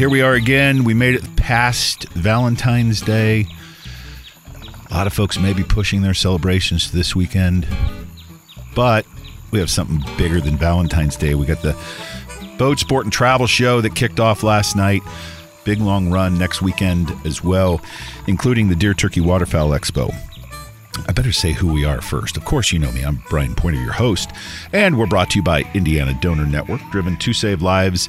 Here we are again. We made it past Valentine's Day. A lot of folks may be pushing their celebrations to this weekend, but we have something bigger than Valentine's Day. We got the Boat Sport and Travel Show that kicked off last night. Big long run next weekend as well, including the Deer Turkey Waterfowl Expo. I better say who we are first. Of course, you know me. I'm Brian Pointer, your host, and we're brought to you by Indiana Donor Network, driven to savelives.org.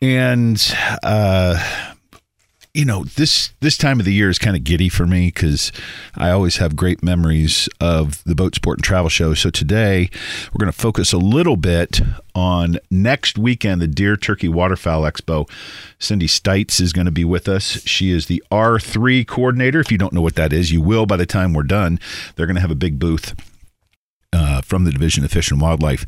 And uh, you know this this time of the year is kind of giddy for me because I always have great memories of the boat sport and travel show. So today we're going to focus a little bit on next weekend, the Deer Turkey Waterfowl Expo. Cindy Stites is going to be with us. She is the R3 coordinator. If you don't know what that is, you will by the time we're done. They're going to have a big booth uh, from the Division of Fish and Wildlife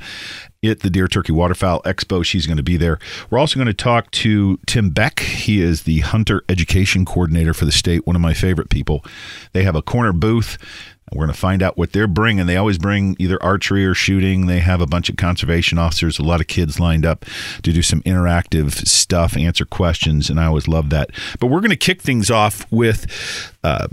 at the Deer Turkey Waterfowl Expo. She's going to be there. We're also going to talk to Tim Beck. He is the Hunter Education Coordinator for the state, one of my favorite people. They have a corner booth. We're going to find out what they're bringing. They always bring either archery or shooting. They have a bunch of conservation officers, a lot of kids lined up to do some interactive stuff, answer questions, and I always love that. But we're going to kick things off with. Uh,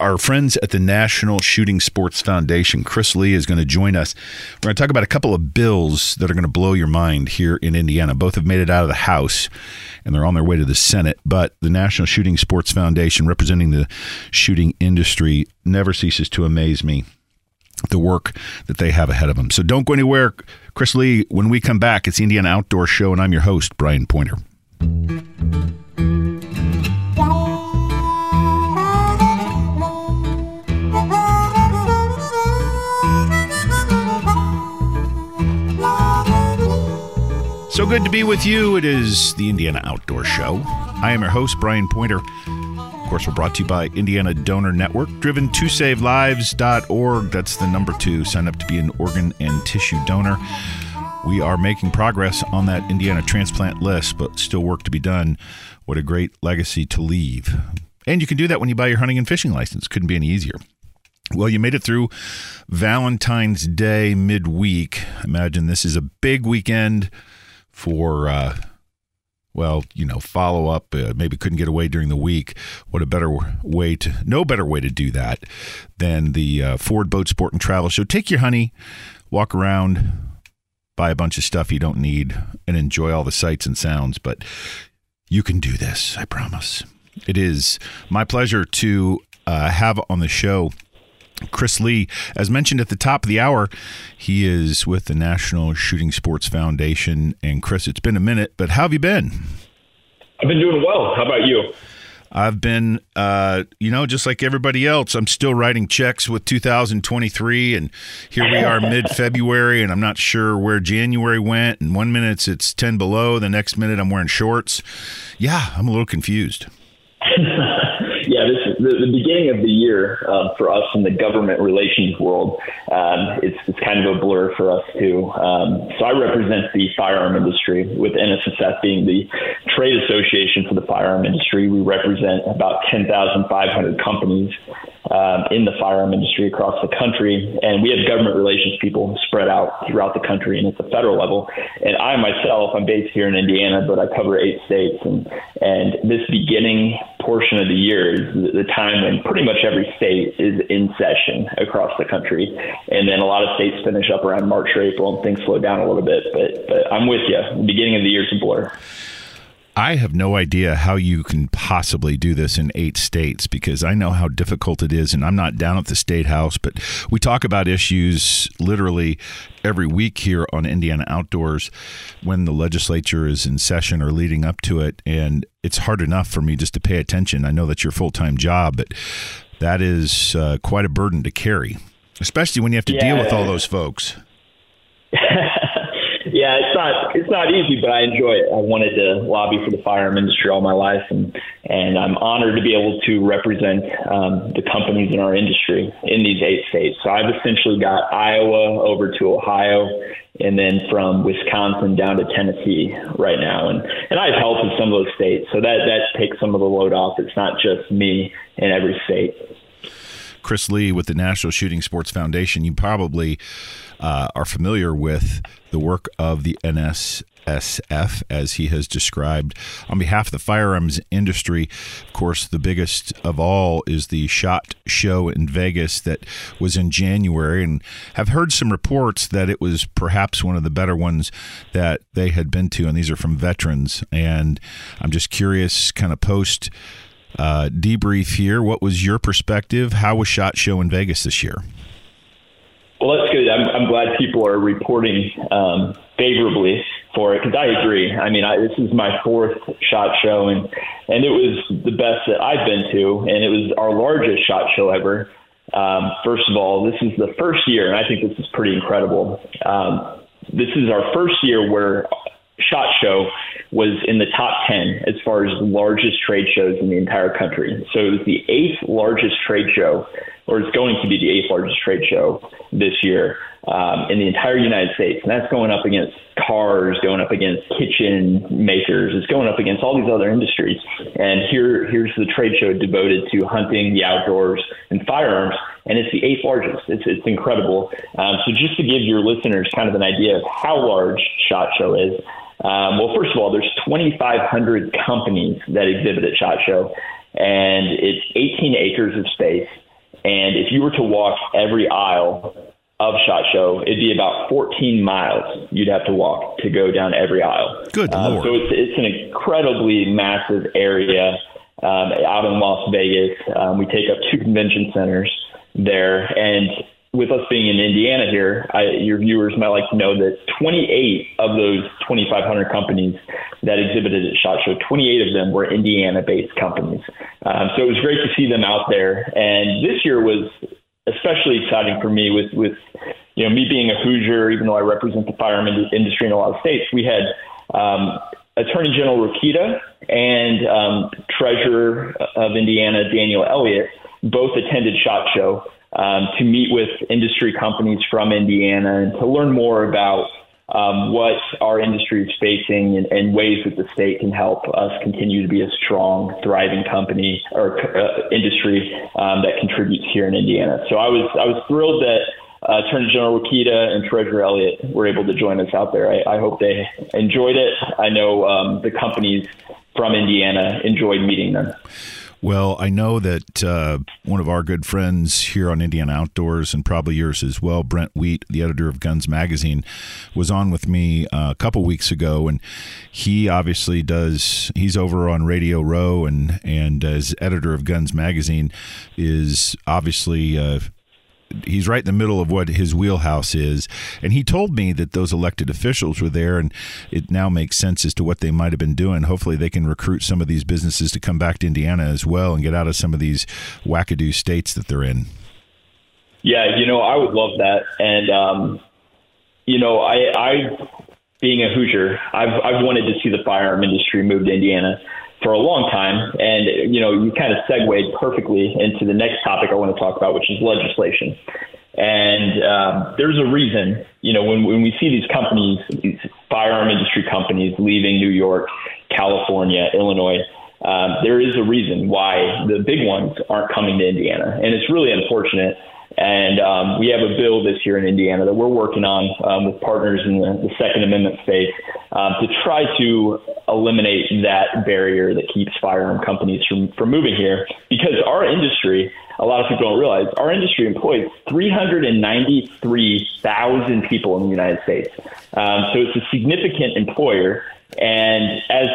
our friends at the National Shooting Sports Foundation, Chris Lee, is going to join us. We're going to talk about a couple of bills that are going to blow your mind here in Indiana. Both have made it out of the House and they're on their way to the Senate. But the National Shooting Sports Foundation, representing the shooting industry, never ceases to amaze me. The work that they have ahead of them. So don't go anywhere. Chris Lee, when we come back, it's Indiana Outdoor Show, and I'm your host, Brian Pointer. So good to be with you. It is the Indiana Outdoor Show. I am your host, Brian Pointer. Of course, we're brought to you by Indiana Donor Network, driven to savelives.org. That's the number two. Sign up to be an organ and tissue donor. We are making progress on that Indiana transplant list, but still work to be done. What a great legacy to leave. And you can do that when you buy your hunting and fishing license. Couldn't be any easier. Well, you made it through Valentine's Day midweek. Imagine this is a big weekend for uh, well, you know, follow up. Uh, maybe couldn't get away during the week. What a better way to, no better way to do that than the uh, Ford Boat Sport and Travel Show. Take your honey, walk around, buy a bunch of stuff you don't need, and enjoy all the sights and sounds. But you can do this, I promise. It is my pleasure to uh, have on the show Chris Lee, as mentioned at the top of the hour, he is with the National Shooting Sports Foundation. And Chris, it's been a minute, but how have you been? I've been doing well. How about you? I've been, uh, you know, just like everybody else, I'm still writing checks with 2023, and here we are mid February, and I'm not sure where January went. And one minute it's 10 below, the next minute I'm wearing shorts. Yeah, I'm a little confused. the, the beginning of the year um, for us in the government relations world. Um, it's, it's kind of a blur for us too. Um, so I represent the firearm industry with NSSF being the trade association for the firearm industry. We represent about 10,500 companies um, in the firearm industry across the country, and we have government relations people spread out throughout the country and at the federal level. And I myself, I'm based here in Indiana, but I cover eight states, and and this beginning portion of the year is the time when pretty much every state is in session across the country, and then a lot of states finish up around March or April, and things slow down a little bit. But but I'm with you. The beginning of the year is a blur. I have no idea how you can possibly do this in eight states because I know how difficult it is. And I'm not down at the state house, but we talk about issues literally every week here on Indiana Outdoors when the legislature is in session or leading up to it. And it's hard enough for me just to pay attention. I know that's your full time job, but that is uh, quite a burden to carry, especially when you have to yeah. deal with all those folks. yeah, it's not it's not easy, but I enjoy it. I wanted to lobby for the firearm industry all my life, and and I'm honored to be able to represent um, the companies in our industry in these eight states. So I've essentially got Iowa over to Ohio, and then from Wisconsin down to Tennessee right now, and and I've helped in some of those states, so that that takes some of the load off. It's not just me in every state. Chris Lee with the National Shooting Sports Foundation. You probably uh, are familiar with the work of the NS SF, as he has described. On behalf of the firearms industry, of course, the biggest of all is the SHOT Show in Vegas that was in January, and have heard some reports that it was perhaps one of the better ones that they had been to, and these are from veterans. And I'm just curious, kind of post uh, debrief here, what was your perspective? How was SHOT Show in Vegas this year? Well, that's good. I'm, I'm glad people are reporting um, favorably for it because I agree. I mean, I, this is my fourth shot show, and and it was the best that I've been to, and it was our largest shot show ever. Um, first of all, this is the first year, and I think this is pretty incredible. Um, this is our first year where Shot Show was in the top 10 as far as largest trade shows in the entire country. So it was the eighth largest trade show, or it's going to be the eighth largest trade show this year um, in the entire United States. And that's going up against cars, going up against kitchen makers, it's going up against all these other industries. And here, here's the trade show devoted to hunting, the outdoors, and firearms and it's the eighth largest. It's, it's incredible. Um, so just to give your listeners kind of an idea of how large SHOT Show is, um, well, first of all, there's 2,500 companies that exhibit at SHOT Show, and it's 18 acres of space. And if you were to walk every aisle of Shot Show, it'd be about 14 miles you'd have to walk to go down every aisle. Good uh, lord! So it's it's an incredibly massive area um, out in Las Vegas. Um, we take up two convention centers there, and with us being in Indiana here, I, your viewers might like to know that 28 of those 2,500 companies that exhibited at SHOT Show, 28 of them were Indiana-based companies. Um, so it was great to see them out there. And this year was especially exciting for me with, with you know me being a Hoosier, even though I represent the firearm industry in a lot of states. We had um, Attorney General Rokita and um, Treasurer of Indiana Daniel Elliott both attended SHOT Show um, to meet with industry companies from Indiana and to learn more about um, what our industry is facing and, and, ways that the state can help us continue to be a strong, thriving company or uh, industry um, that contributes here in Indiana. So I was I was thrilled that uh, Attorney General Rokita and Treasurer Elliott were able to join us out there. I, I hope they enjoyed it. I know um, the companies from Indiana enjoyed meeting them. Well, I know that uh, one of our good friends here on Indiana Outdoors, and probably yours as well, Brent Wheat, the editor of Guns Magazine, was on with me uh, a couple weeks ago, and he obviously does. He's over on Radio Row, and and as editor of Guns Magazine, is obviously. Uh, he's right in the middle of what his wheelhouse is. And he told me that those elected officials were there, and it now makes sense as to what they might have been doing. Hopefully, they can recruit some of these businesses to come back to Indiana as well and get out of some of these wackadoo states that they're in. Yeah, you know, I would love that. And, um, you know, I, I, being a Hoosier, I've, I've wanted to see the firearm industry move to Indiana for a long time. And, you know, you kind of segued perfectly into the next topic I want to talk about, which is legislation. And um, there's a reason, you know, when, when we see these companies, these firearm industry companies leaving New York, California, Illinois, um, there is a reason why the big ones aren't coming to Indiana. And it's really unfortunate. And um, we have a bill this year in Indiana that we're working on um, with partners in the, the Second Amendment space um, to try to eliminate that barrier that keeps firearm companies from, from moving here. Because our industry, a lot of people don't realize, our industry employs 393,000 people in the United States. Um, so it's a significant employer. And as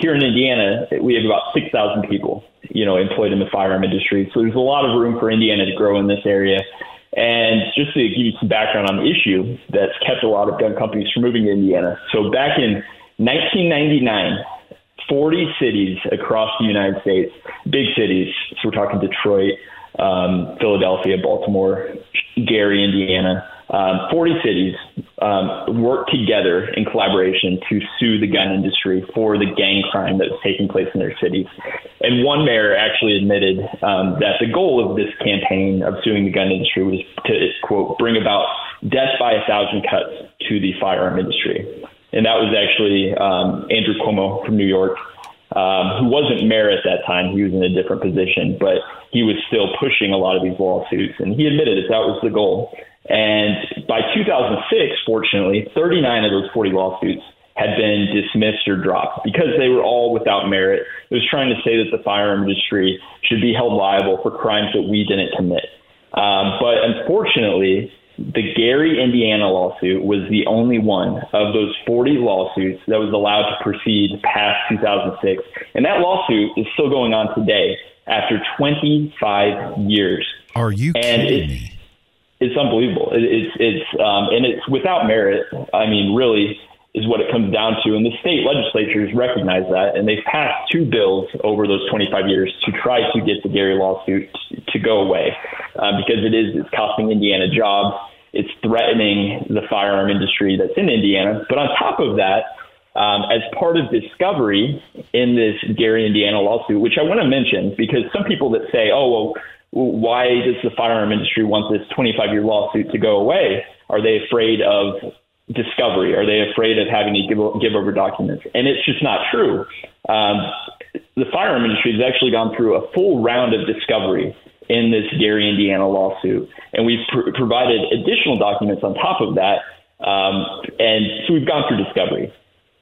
here in Indiana, we have about 6,000 people, you know, employed in the firearm industry. So there's a lot of room for Indiana to grow in this area. And just to give you some background on the issue that's kept a lot of gun companies from moving to Indiana. So back in 1999, 40 cities across the United States, big cities, so we're talking Detroit, um, Philadelphia, Baltimore, Gary, Indiana, um, 40 cities um, worked together in collaboration to sue the gun industry for the gang crime that was taking place in their cities. And one mayor actually admitted um, that the goal of this campaign of suing the gun industry was to, quote, bring about death by a thousand cuts to the firearm industry. And that was actually um, Andrew Cuomo from New York um, who wasn't mayor at that time. He was in a different position, but he was still pushing a lot of these lawsuits, and he admitted that that was the goal. And by 2006, fortunately, 39 of those 40 lawsuits had been dismissed or dropped because they were all without merit. It was trying to say that the firearm industry should be held liable for crimes that we didn't commit. Um, but unfortunately, the Gary, Indiana lawsuit was the only one of those 40 lawsuits that was allowed to proceed past 2006. And that lawsuit is still going on today after 25 years. Are you and kidding me? It's unbelievable. It, it's it's um, and it's without merit. I mean, really, is what it comes down to. And the state legislatures recognize that, and they've passed two bills over those 25 years to try to get the Gary lawsuit to go away uh, because it is it's costing Indiana jobs. It's threatening the firearm industry that's in Indiana. But on top of that, um, as part of discovery in this Gary, Indiana lawsuit, which I want to mention because some people that say, oh, well, why does the firearm industry want this 25 year lawsuit to go away? Are they afraid of discovery? Are they afraid of having to give, give over documents? And it's just not true. Um, the firearm industry has actually gone through a full round of discovery in this Gary, Indiana lawsuit, and we've pr- provided additional documents on top of that. Um, and so we've gone through discovery.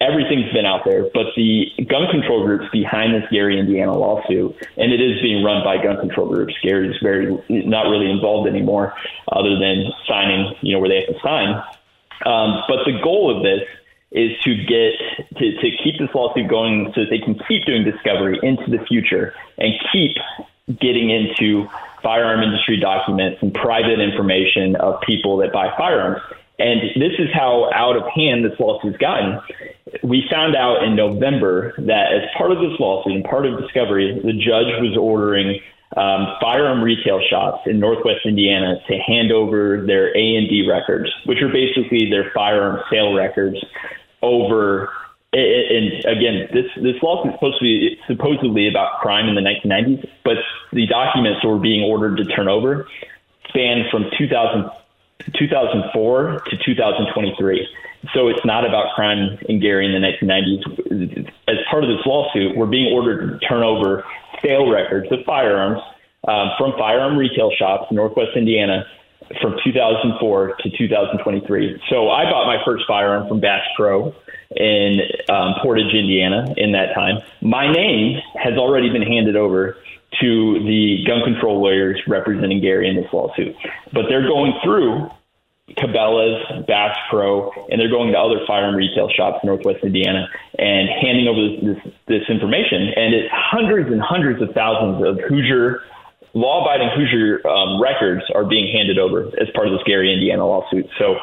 Everything's been out there, but the gun control groups behind this Gary, Indiana lawsuit, and it is being run by gun control groups. Gary is very not really involved anymore, other than signing, you know, where they have to sign um, but the goal of this is to get to, to keep this lawsuit going so that they can keep doing discovery into the future and keep getting into firearm industry documents and private information of people that buy firearms. And this is how out of hand this lawsuit's gotten. We found out in November that as part of this lawsuit and part of discovery, the judge was ordering um, firearm retail shops in Northwest Indiana to hand over their A and D records, which are basically their firearm sale records, over. And again, this this lawsuit is supposed to be supposedly about crime in the 1990s, but the documents that were being ordered to turn over span from 2000, 2004 to 2023. So it's not about crime in Gary in the 1990s. As part of this lawsuit, we're being ordered to turn over sale records of firearms um, from firearm retail shops in Northwest Indiana from 2004 to 2023. So I bought my first firearm from Bass Pro in um, Portage, Indiana, in that time. My name has already been handed over to the gun control lawyers representing Gary in this lawsuit, but they're going through Cabela's, Bass Pro, and they're going to other firearm retail shops in Northwest Indiana and handing over this, this, this information. And it's hundreds and hundreds of thousands of Hoosier, law abiding Hoosier um, records are being handed over as part of this Gary, Indiana lawsuit. So,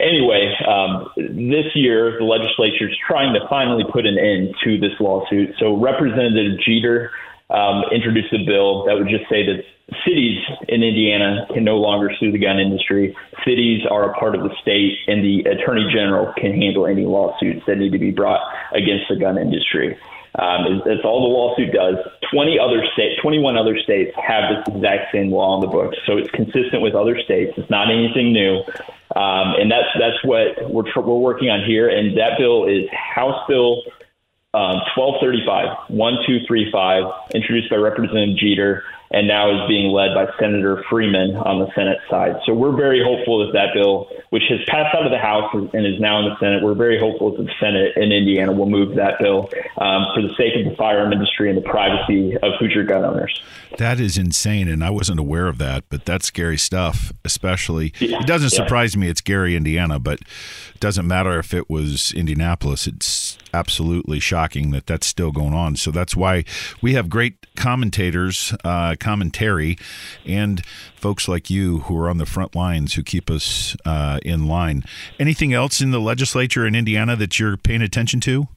anyway, um, this year the legislature is trying to finally put an end to this lawsuit. So, Representative Jeter um, introduced a bill that would just say that cities in Indiana can no longer sue the gun industry. Cities are a part of the state, and the attorney general can handle any lawsuits that need to be brought against the gun industry. Um, that's all the lawsuit does. 20 other states, 21 other states have this exact same law on the books, so it's consistent with other states. It's not anything new, um, and that's that's what we're we're working on here. And that bill is House Bill um, 1235, 1235, introduced by Representative Jeter and now is being led by Senator Freeman on the Senate side. So we're very hopeful that that bill, which has passed out of the House and is now in the Senate, we're very hopeful that the Senate in Indiana will move that bill um, for the sake of the firearm industry and the privacy of Hoosier gun owners. That is insane, and I wasn't aware of that, but that's scary stuff, especially. Yeah, it doesn't yeah. surprise me it's Gary, Indiana, but it doesn't matter if it was Indianapolis. It's absolutely shocking that that's still going on. So that's why we have great commentators, uh, commentary, and folks like you who are on the front lines who keep us uh, in line. Anything else in the legislature in Indiana that you're paying attention to?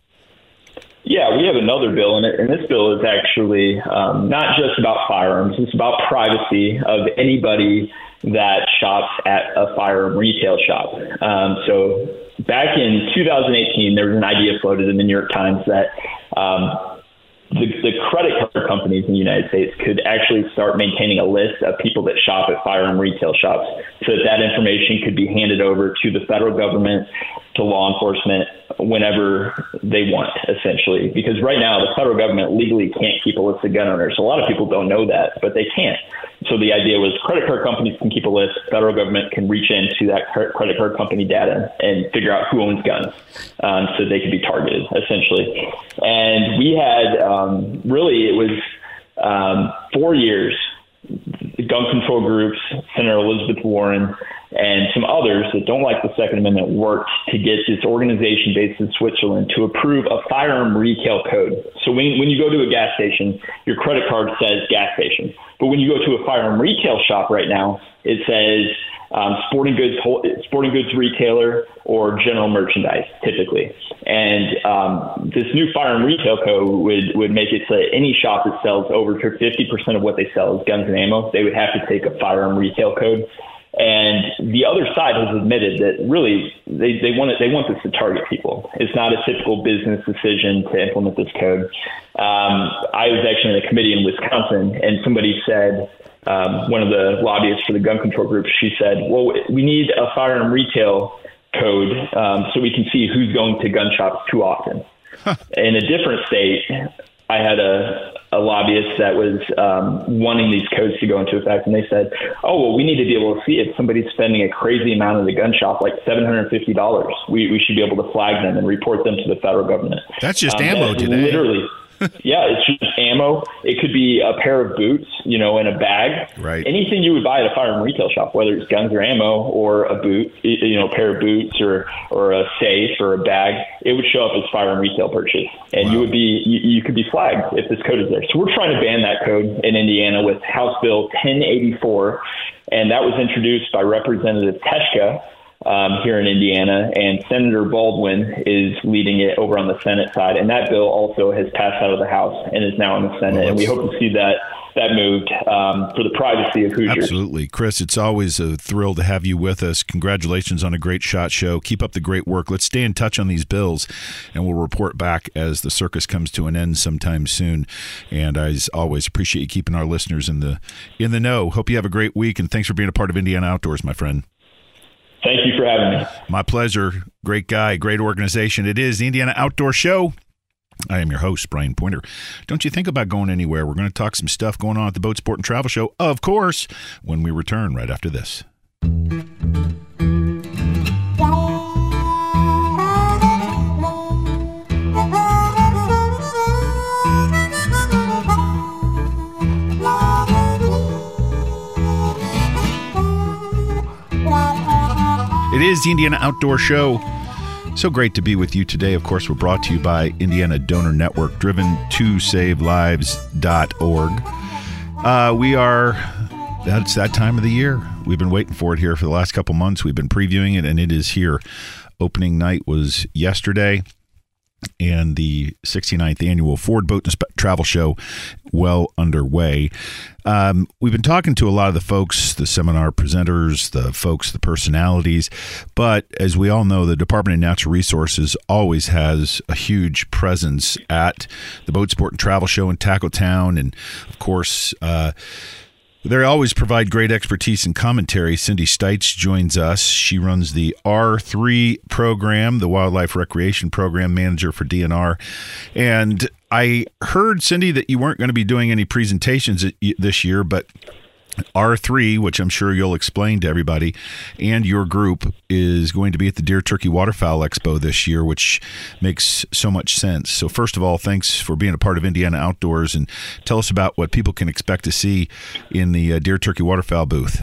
Yeah, we have another bill, and, and this bill is actually um, not just about firearms. It's about privacy of anybody that shops at a firearm retail shop. Um, so back in 2018, there was an idea floated in the New York Times that um, the, the credit card companies in the United States could actually start maintaining a list of people that shop at firearm retail shops so that that information could be handed over to the federal government, to law enforcement, whenever they want, essentially. Because right now, the federal government legally can't keep a list of gun owners. A lot of people don't know that, but they can't. So the idea was credit card companies can keep a list, federal government can reach into that credit card company data and figure out who owns guns um, so they can be targeted, essentially. And we had um, really, it was um, four years, gun control groups, Senator Elizabeth Warren, and some others that don't like the Second Amendment worked to get this organization based in Switzerland to approve a firearm retail code. So when, when you go to a gas station, your credit card says gas station. But when you go to a firearm retail shop right now, it says um, sporting goods sporting goods retailer or general merchandise typically. And um, this new firearm retail code would would make it so that any shop that sells over 50% of what they sell is guns and ammo, they would have to take a firearm retail code. And the other side has admitted that really they, they want it, they want this to target people. It's not a typical business decision to implement this code. Um, I was actually in a committee in Wisconsin, and somebody said um, one of the lobbyists for the gun control group. She said, "Well, we need a firearm retail code um, so we can see who's going to gun shops too often." In a different state, I had a, a lobbyist that was um, wanting these codes to go into effect, and they said, "Oh, well, we need to be able to see if somebody's spending a crazy amount at the gun shop, like seven hundred fifty dollars. We we should be able to flag them and report them to the federal government." That's just um, ammo today. Literally, yeah, it's just ammo. It could be a pair of boots, you know, in a bag. Right. Anything you would buy at a firearm retail shop, whether it's guns or ammo or a boot, you know, a pair of boots or or a safe or a bag, it would show up as firearm retail purchase, and wow. you would be you, you could be flagged if this code is there. So we're trying to ban that code in Indiana with House Bill 1084, and that was introduced by Representative Teshka um, here in Indiana, and Senator Baldwin is leading it over on the Senate side. And that bill also has passed out of the House and is now in the Senate. Well, and we hope to see that that moved um, for the privacy of Hoosiers. Absolutely, Chris. It's always a thrill to have you with us. Congratulations on a great shot show. Keep up the great work. Let's stay in touch on these bills, and we'll report back as the circus comes to an end sometime soon. And I always appreciate you keeping our listeners in the in the know. Hope you have a great week, and thanks for being a part of Indiana Outdoors, my friend. Thank you for having me. My pleasure. Great guy, great organization. It is the Indiana Outdoor Show. I am your host, Brian Pointer. Don't you think about going anywhere? We're going to talk some stuff going on at the Boat Sport and Travel Show, of course, when we return right after this. Is the Indiana Outdoor Show. So great to be with you today. Of course, we're brought to you by Indiana Donor Network, driven to savelives.org. Uh, we are, that's that time of the year. We've been waiting for it here for the last couple months. We've been previewing it, and it is here. Opening night was yesterday and the 69th annual Ford Boat and Travel Show well underway. Um, we've been talking to a lot of the folks, the seminar presenters, the folks, the personalities, but as we all know, the Department of Natural Resources always has a huge presence at the Boat Sport and Travel Show in Tackle Town, and of course, uh, they always provide great expertise and commentary. Cindy Stites joins us. She runs the R3 program, the Wildlife Recreation Program Manager for DNR. And I heard, Cindy, that you weren't going to be doing any presentations this year, but R3, which I'm sure you'll explain to everybody, and your group is going to be at the Deer Turkey Waterfowl Expo this year, which makes so much sense. So, first of all, thanks for being a part of Indiana Outdoors and tell us about what people can expect to see in the uh, Deer Turkey Waterfowl booth.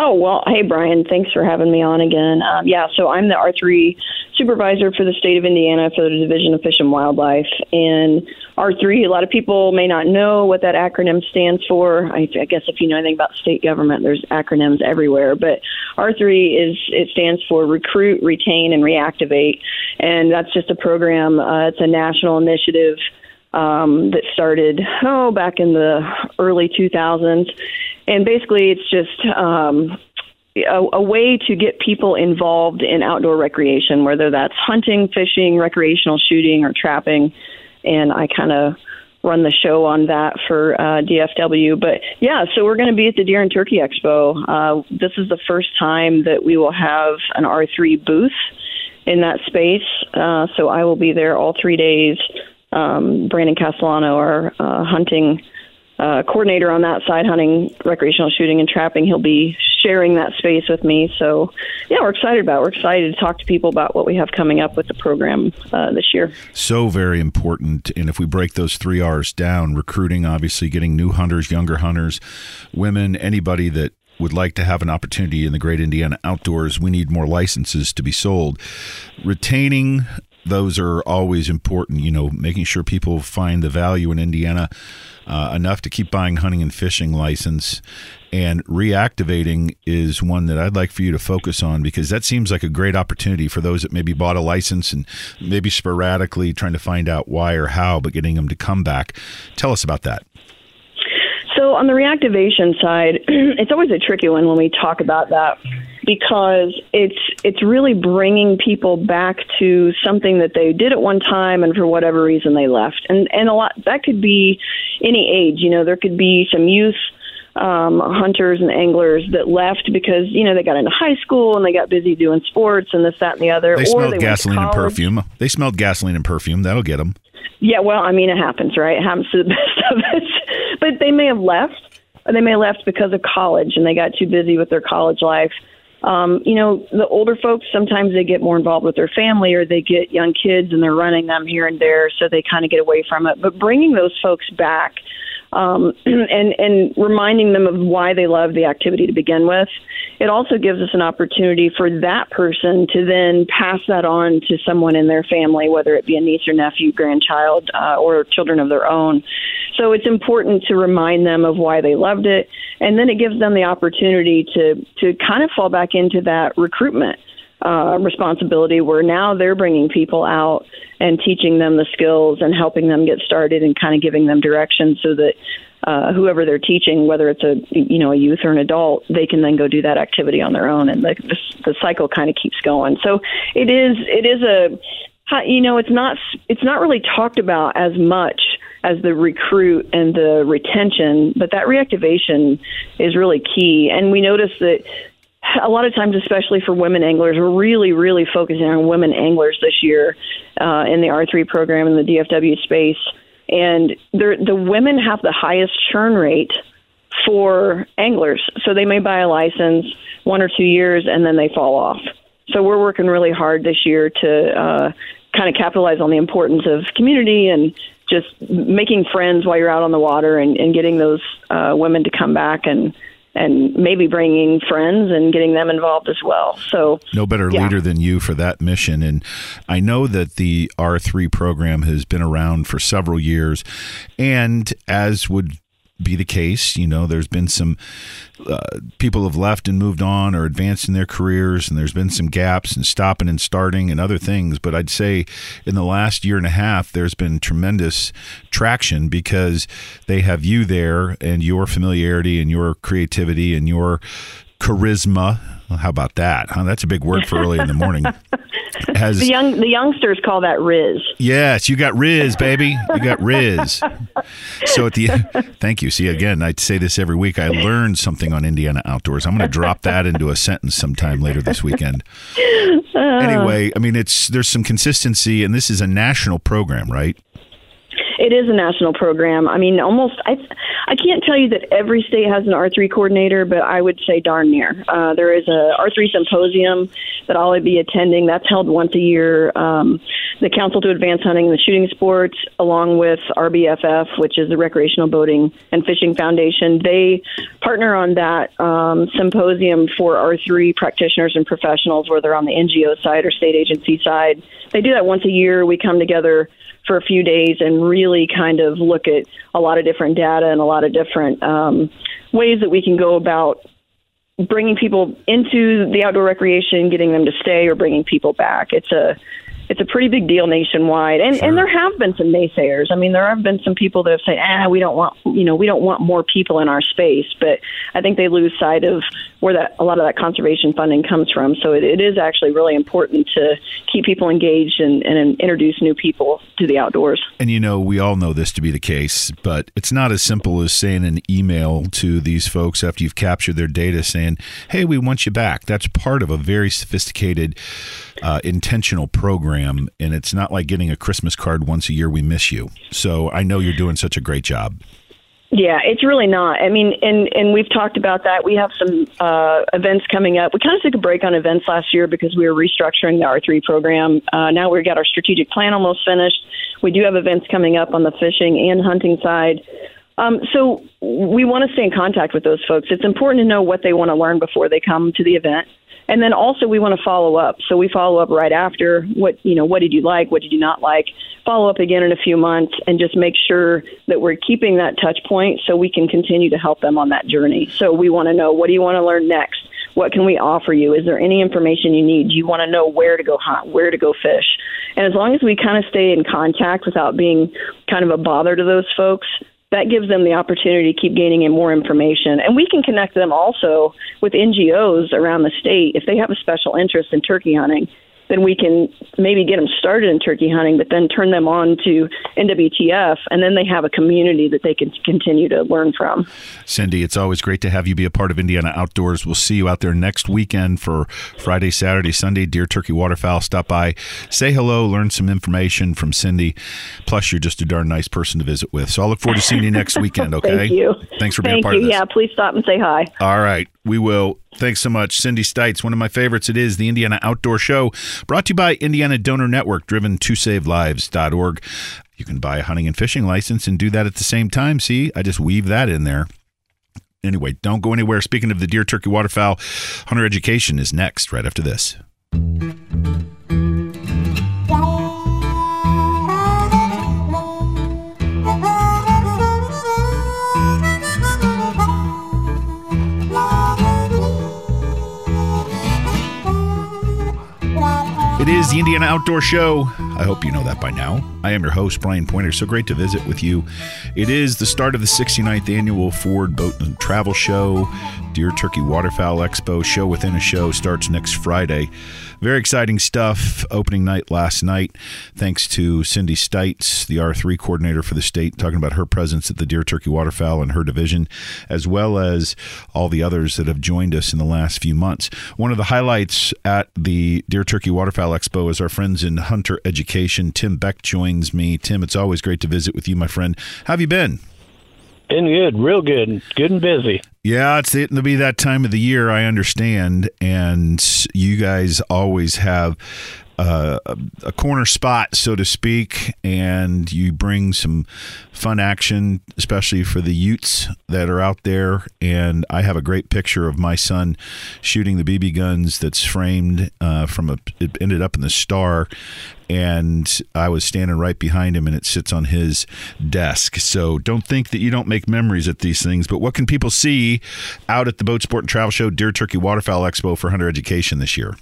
Oh, well, hey, Brian, thanks for having me on again. Um, yeah, so I'm the R3 supervisor for the state of Indiana for the Division of Fish and Wildlife. And R3, a lot of people may not know what that acronym stands for. I, I guess if you know anything about state government, there's acronyms everywhere. But R3 is it stands for Recruit, Retain, and Reactivate, and that's just a program. Uh, it's a national initiative um, that started oh back in the early 2000s and basically it's just um, a, a, way to get people involved in outdoor recreation, whether that's hunting, fishing, recreational shooting, or trapping. And I kind of run the show on that for uh, DFW. But yeah, so we're going to be at the Deer and Turkey Expo. Uh, this is the first time that we will have an R3 booth. in that space. Uh, so I will be there all three days. Um, Brandon Castellano, our uh, hunting uh, coordinator on that side, hunting, recreational shooting, and trapping, he'll be sharing that space with me. So, yeah, we're excited about. It. We're excited to talk to people about what we have coming up with the program uh, this year. So very important. And if we break those three R's down, recruiting, obviously, getting new hunters, younger hunters, women, anybody that would like to have an opportunity in the great Indiana outdoors, we need more licenses to be sold. Retaining those are always important, you know, making sure people find the value in Indiana uh, enough to keep buying hunting and fishing license. And reactivating is one that I'd like for you to focus on because that seems like a great opportunity for those that maybe bought a license and maybe sporadically trying to find out why or how, but getting them to come back. Tell us about that. So on the reactivation side, it's always a tricky one when we talk about that because it's it's really bringing people back to something that they did at one time and for whatever reason they left. And and a lot that could be any age, you know, there could be some youth um, hunters and anglers that left because you know they got into high school and they got busy doing sports and this, that, and the other. They smelled they gasoline and perfume. They smelled gasoline and perfume. That'll get them. Yeah, well, I mean, it happens, right? It happens to the best of us. but they may have left, or they may have left because of college and they got too busy with their college life. Um, you know, the older folks sometimes they get more involved with their family or they get young kids and they're running them here and there, so they kind of get away from it. But bringing those folks back um, and and reminding them of why they love the activity to begin with. It also gives us an opportunity for that person to then pass that on to someone in their family, whether it be a niece or nephew, grandchild, uh, or children of their own. So it's important to remind them of why they loved it, and then it gives them the opportunity to to kind of fall back into that recruitment uh, responsibility where now they're bringing people out and teaching them the skills and helping them get started and kind of giving them direction so that uh, whoever they're teaching, whether it's a you know a youth or an adult, they can then go do that activity on their own, and the the, the cycle kind of keeps going. So it is it is a you know it's not it's not really talked about as much as the recruit and the retention, but that reactivation is really key. And we notice that a lot of times, especially for women anglers, we're really, really focusing on women anglers this year uh, in the R3 program in the DFW space. And the women have the highest churn rate for anglers. So they may buy a license one or two years and then they fall off. So we're working really hard this year to uh, kind of capitalize on the importance of community and just making friends while you're out on the water and, and getting those uh, women to come back and and maybe bringing friends and getting them involved as well. So, no better yeah. leader than you for that mission. And I know that the R3 program has been around for several years, and as would be the case. You know, there's been some uh, people have left and moved on or advanced in their careers, and there's been some gaps and stopping and starting and other things. But I'd say in the last year and a half, there's been tremendous traction because they have you there and your familiarity and your creativity and your charisma. Well, how about that? Huh? That's a big word for early in the morning. Has, the young the youngsters call that Riz. Yes, you got Riz, baby. You got Riz. so at the thank you. See again, I say this every week. I learned something on Indiana outdoors. I'm going to drop that into a sentence sometime later this weekend. Anyway, I mean it's there's some consistency, and this is a national program, right? It is a national program. I mean, almost I I can't tell you that every state has an R3 coordinator, but I would say darn near. Uh, there is a R3 symposium that I'll be attending. That's held once a year. Um, the Council to Advance Hunting and the Shooting Sports, along with RBFF, which is the Recreational Boating and Fishing Foundation, they partner on that um, symposium for R3 practitioners and professionals, whether on the NGO side or state agency side. They do that once a year. We come together for a few days and really kind of look at a lot of different data and a lot of different um, ways that we can go about bringing people into the outdoor recreation, getting them to stay, or bringing people back. It's a it's a pretty big deal nationwide. And sure. and there have been some naysayers. I mean, there have been some people that have said, "Ah, we don't want you know we don't want more people in our space." But I think they lose sight of where that a lot of that conservation funding comes from. So it, it is actually really important to keep people engaged and, and introduce new people to the outdoors. And you know, we all know this to be the case, but it's not as simple as saying an email to these folks after you've captured their data saying, "Hey, we want you back." That's part of a very sophisticated uh, intentional program, and it's not like getting a Christmas card once a year. We miss you. So I know you're doing such a great job. Yeah, it's really not. I mean, and and we've talked about that. We have some uh, events coming up. We kind of took a break on events last year because we were restructuring the R3 program. Uh, now we've got our strategic plan almost finished. We do have events coming up on the fishing and hunting side. Um, so we want to stay in contact with those folks. It's important to know what they want to learn before they come to the event. And then also we want to follow up. So we follow up right after what, you know, what did you like? What did you not like? Follow up again in a few months and just make sure that we're keeping that touch point so we can continue to help them on that journey. So we want to know what do you want to learn next? What can we offer you? Is there any information you need? Do you want to know where to go hunt, where to go fish? And as long as we kind of stay in contact without being kind of a bother to those folks, that gives them the opportunity to keep gaining in more information. And we can connect them also with NGOs around the state if they have a special interest in turkey hunting then we can maybe get them started in turkey hunting, but then turn them on to NWTF, and then they have a community that they can continue to learn from. Cindy, it's always great to have you be a part of Indiana Outdoors. We'll see you out there next weekend for Friday, Saturday, Sunday, deer, turkey, waterfowl. Stop by, say hello, learn some information from Cindy. Plus, you're just a darn nice person to visit with. So I'll look forward to seeing you next weekend, okay? Thank you. Thanks for being Thank part you. of this. Yeah, please stop and say hi. All right. We will. Thanks so much. Cindy Stites, one of my favorites. It is the Indiana Outdoor Show, brought to you by Indiana Donor Network, driven to savelives.org. You can buy a hunting and fishing license and do that at the same time. See, I just weave that in there. Anyway, don't go anywhere. Speaking of the deer, turkey, waterfowl, hunter education is next, right after this. Is the Indiana Outdoor Show. I hope you know that by now. I am your host, Brian Pointer. So great to visit with you. It is the start of the 69th annual Ford Boat and Travel Show. Deer Turkey Waterfowl Expo show within a show starts next Friday. Very exciting stuff. Opening night last night. Thanks to Cindy Stites, the R3 coordinator for the state, talking about her presence at the Deer Turkey Waterfowl and her division, as well as all the others that have joined us in the last few months. One of the highlights at the Deer Turkey Waterfowl Expo is our friends in Hunter Education. Tim Beck joins me. Tim, it's always great to visit with you, my friend. How have you been? Been good, real good, good and busy. Yeah, it's getting to be that time of the year. I understand, and you guys always have a corner spot, so to speak, and you bring some fun action, especially for the Utes that are out there. And I have a great picture of my son shooting the BB guns that's framed uh, from a. It ended up in the Star, and I was standing right behind him, and it sits on his desk. So don't think that you don't make memories at these things. But what can people see out at the Boat Sport and Travel Show, Deer Turkey Waterfowl Expo for Hunter Education this year?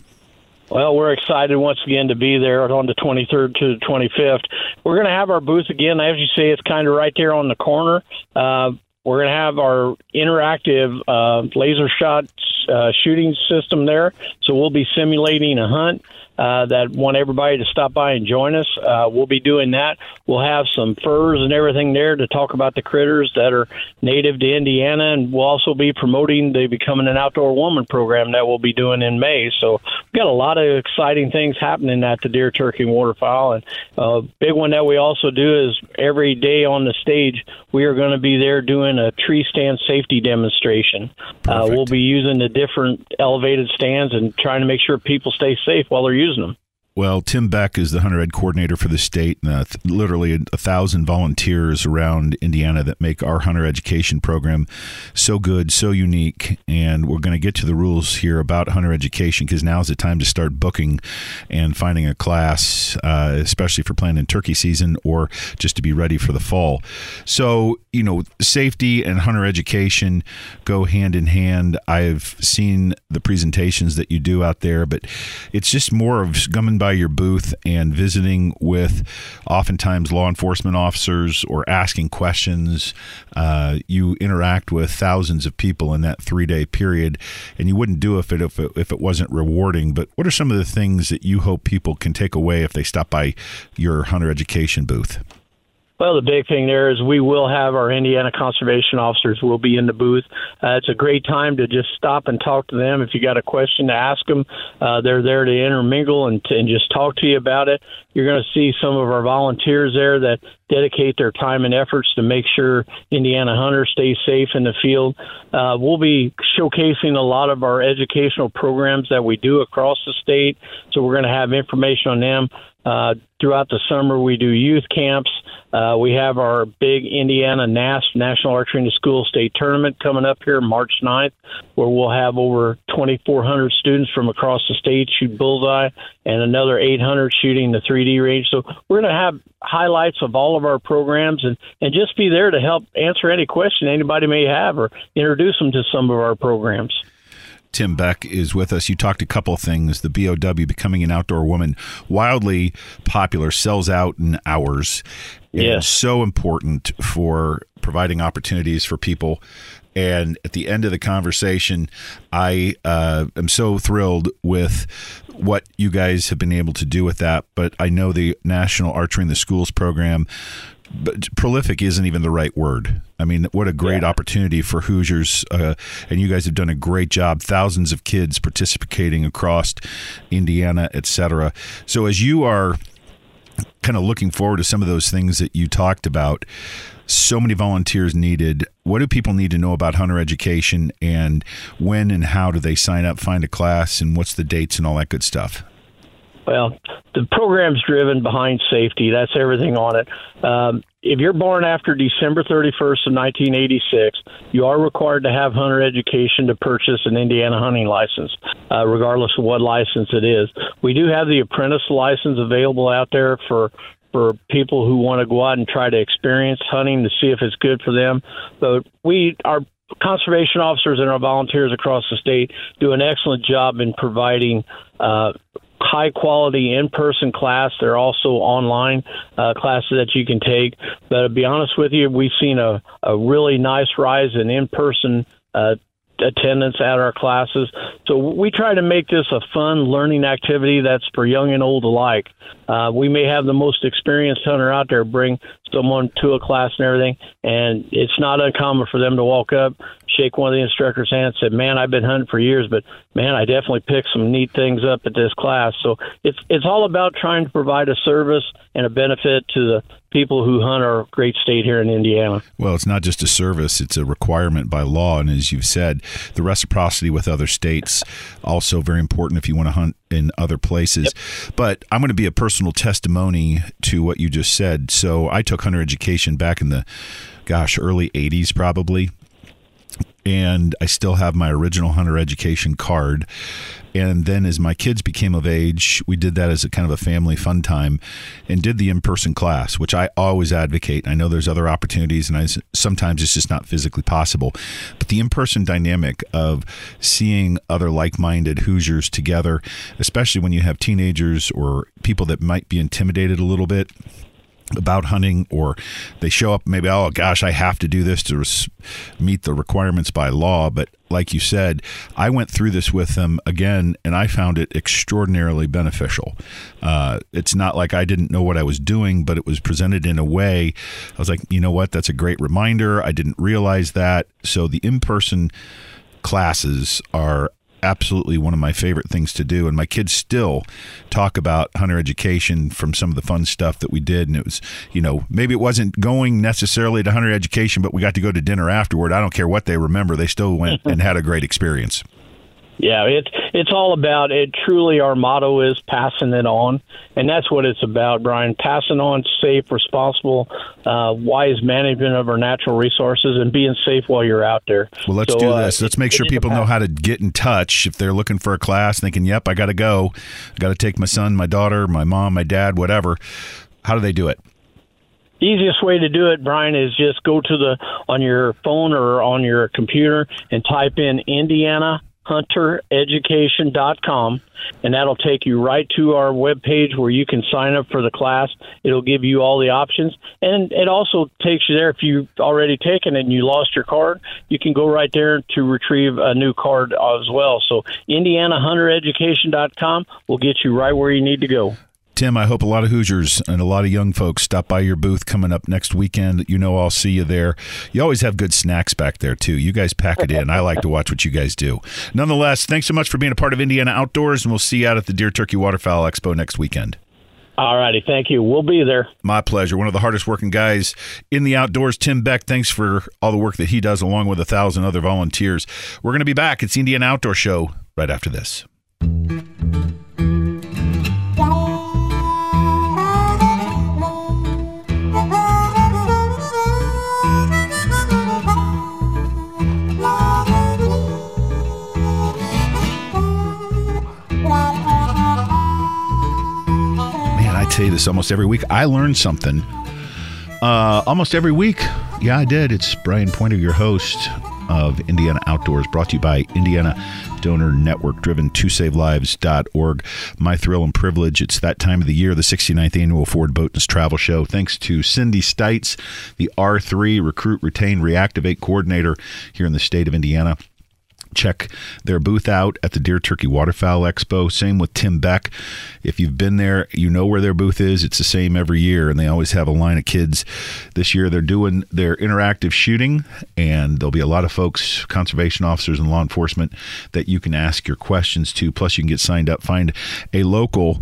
Well, we're excited once again to be there on the 23rd to the 25th. We're going to have our booth again. As you say, it's kind of right there on the corner. Uh, we're going to have our interactive uh, laser shot uh, shooting system there. So we'll be simulating a hunt. Uh, that want everybody to stop by and join us. Uh, we'll be doing that. We'll have some furs and everything there to talk about the critters that are native to Indiana, and we'll also be promoting the Becoming an Outdoor Woman program that we'll be doing in May. So we've got a lot of exciting things happening at the Deer Turkey Waterfowl. And a uh, big one that we also do is every day on the stage, we are going to be there doing a tree stand safety demonstration. Uh, we'll be using the different elevated stands and trying to make sure people stay safe while they're using using them. Well, Tim Beck is the hunter ed coordinator for the state, and uh, th- literally a, thousand volunteers around Indiana that make our hunter education program so good, so unique. And we're going to get to the rules here about hunter education because now is the time to start booking and finding a class, uh, especially for planning turkey season or just to be ready for the fall. So, you know, safety and hunter education go hand in hand. I've seen the presentations that you do out there, but it's just more of coming by your booth and visiting with oftentimes law enforcement officers or asking questions. Uh, you interact with thousands of people in that three day period, and you wouldn't do if it, if it if it wasn't rewarding. But what are some of the things that you hope people can take away if they stop by your hunter education booth? Well, the big thing there is we will have our Indiana conservation officers will be in the booth. Uh, it's a great time to just stop and talk to them. If you got a question to ask them, uh, they're there to intermingle and, and just talk to you about it. You're going to see some of our volunteers there that dedicate their time and efforts to make sure Indiana hunters stay safe in the field. Uh, we'll be showcasing a lot of our educational programs that we do across the state. So we're going to have information on them. Uh, throughout the summer, we do youth camps. Uh, we have our big Indiana NAS National Archery in the School State Tournament coming up here March 9th, where we'll have over 2,400 students from across the state shoot bullseye and another 800 shooting the 3D range. So we're going to have highlights of all of our programs and, and just be there to help answer any question anybody may have or introduce them to some of our programs. Tim Beck is with us. You talked a couple things. The BOW, Becoming an Outdoor Woman, wildly popular, sells out in hours. Yes. so important for providing opportunities for people. And at the end of the conversation, I uh, am so thrilled with what you guys have been able to do with that. But I know the National Archery in the Schools program but prolific isn't even the right word. I mean, what a great yeah. opportunity for Hoosiers, uh, and you guys have done a great job. Thousands of kids participating across Indiana, etc. So as you are kind of looking forward to some of those things that you talked about, so many volunteers needed. What do people need to know about hunter education, and when and how do they sign up, find a class, and what's the dates and all that good stuff? Well, the program's driven behind safety. That's everything on it. Um, if you're born after December 31st of 1986, you are required to have hunter education to purchase an Indiana hunting license, uh, regardless of what license it is. We do have the apprentice license available out there for for people who want to go out and try to experience hunting to see if it's good for them. But we our conservation officers and our volunteers across the state do an excellent job in providing uh, high quality in person class. There are also online uh, classes that you can take. But to be honest with you, we've seen a, a really nice rise in in person uh, attendance at our classes. So we try to make this a fun learning activity that's for young and old alike. Uh, we may have the most experienced hunter out there bring someone to a class and everything, and it's not uncommon for them to walk up, shake one of the instructor's hands, and say, "Man, I've been hunting for years, but man, I definitely picked some neat things up at this class." So it's it's all about trying to provide a service and a benefit to the people who hunt our great state here in Indiana. Well, it's not just a service, it's a requirement by law. And as you've said, the reciprocity with other states also very important if you want to hunt in other places. Yep. But I'm going to be a personal testimony to what you just said. So I took hunter education back in the, gosh, early 80s probably and I still have my original hunter education card. And then as my kids became of age, we did that as a kind of a family fun time and did the in person class, which I always advocate. I know there's other opportunities and I, sometimes it's just not physically possible. But the in person dynamic of seeing other like minded Hoosiers together, especially when you have teenagers or people that might be intimidated a little bit about hunting or they show up maybe oh gosh i have to do this to res- meet the requirements by law. But like you said i went through this with them again and i found it extraordinarily beneficial. Uh, it's not like i didn't know what i was doing but it was presented in a way i was like you know what? That's a great reminder. I didn't realize that. So the in-person classes are absolutely one of my favorite things to do. And my kids still talk about hunter education from some of the fun stuff that we did. And it was, you know, maybe it wasn't going necessarily to hunter education, but we got to go to dinner afterward. I don't care what they remember, they still went and had a great experience. Yeah, it's it's all about it. Truly, our motto is passing it on, and that's what it's about, Brian. Passing on safe, responsible, uh, wise management of our natural resources, and being safe while you're out there. Well, let's so, do uh, this. let's make sure people know how to get in touch if they're looking for a class, thinking, "Yep, I got to go. I got to take my son, my daughter, my mom, my dad, whatever." How do they do it? easiest way to do it brian is just go to the on your phone or on your computer and type in indiana huntereducation.com and that'll take you right to our web page where you can sign up for the class. It'll give you all the options and it also takes you there if you've already taken it and you lost your card, you can go right there to retrieve a new card as well. So indianahuntereducation.com will get you right where you need to go. Tim, I hope a lot of Hoosiers and a lot of young folks stop by your booth coming up next weekend. You know, I'll see you there. You always have good snacks back there, too. You guys pack it in. I like to watch what you guys do. Nonetheless, thanks so much for being a part of Indiana Outdoors, and we'll see you out at the Deer Turkey Waterfowl Expo next weekend. All righty. Thank you. We'll be there. My pleasure. One of the hardest working guys in the outdoors, Tim Beck. Thanks for all the work that he does, along with a thousand other volunteers. We're going to be back. It's the Indiana Outdoor Show right after this. This almost every week. I learned something uh, almost every week. Yeah, I did. It's Brian Pointer, your host of Indiana Outdoors, brought to you by Indiana Donor Network, driven to save savelives.org. My thrill and privilege. It's that time of the year, the 69th annual Ford Boatness Travel Show. Thanks to Cindy Stites, the R3 Recruit, Retain, Reactivate Coordinator here in the state of Indiana check their booth out at the Deer Turkey Waterfowl Expo. Same with Tim Beck. If you've been there, you know where their booth is. It's the same every year, and they always have a line of kids. This year, they're doing their interactive shooting, and there'll be a lot of folks, conservation officers, and law enforcement that you can ask your questions to. Plus, you can get signed up. Find a local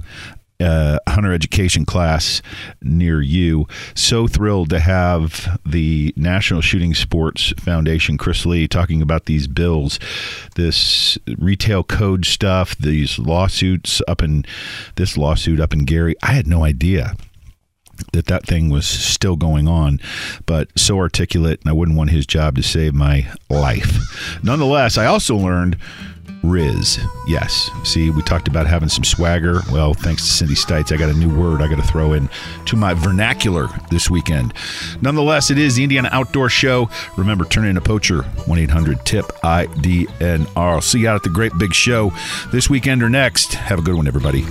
uh, hunter education class near you. So thrilled to have the National Shooting Sports Foundation, Chris Lee, talking about these bills, this retail code stuff, these lawsuits up in this lawsuit up in Gary. I had no idea that that thing was still going on, but so articulate, and I wouldn't want his job to save my life. Nonetheless, I also learned Rizz. Yes. See, we talked about having some swagger. Well, thanks to Cindy Stites, I got a new word I got to throw in to my vernacular this weekend. Nonetheless, it is the Indiana Outdoor Show. Remember, turn in a poacher, 1 800 TIP IDNR. I'll see you out at the great big show this weekend or next. Have a good one, everybody.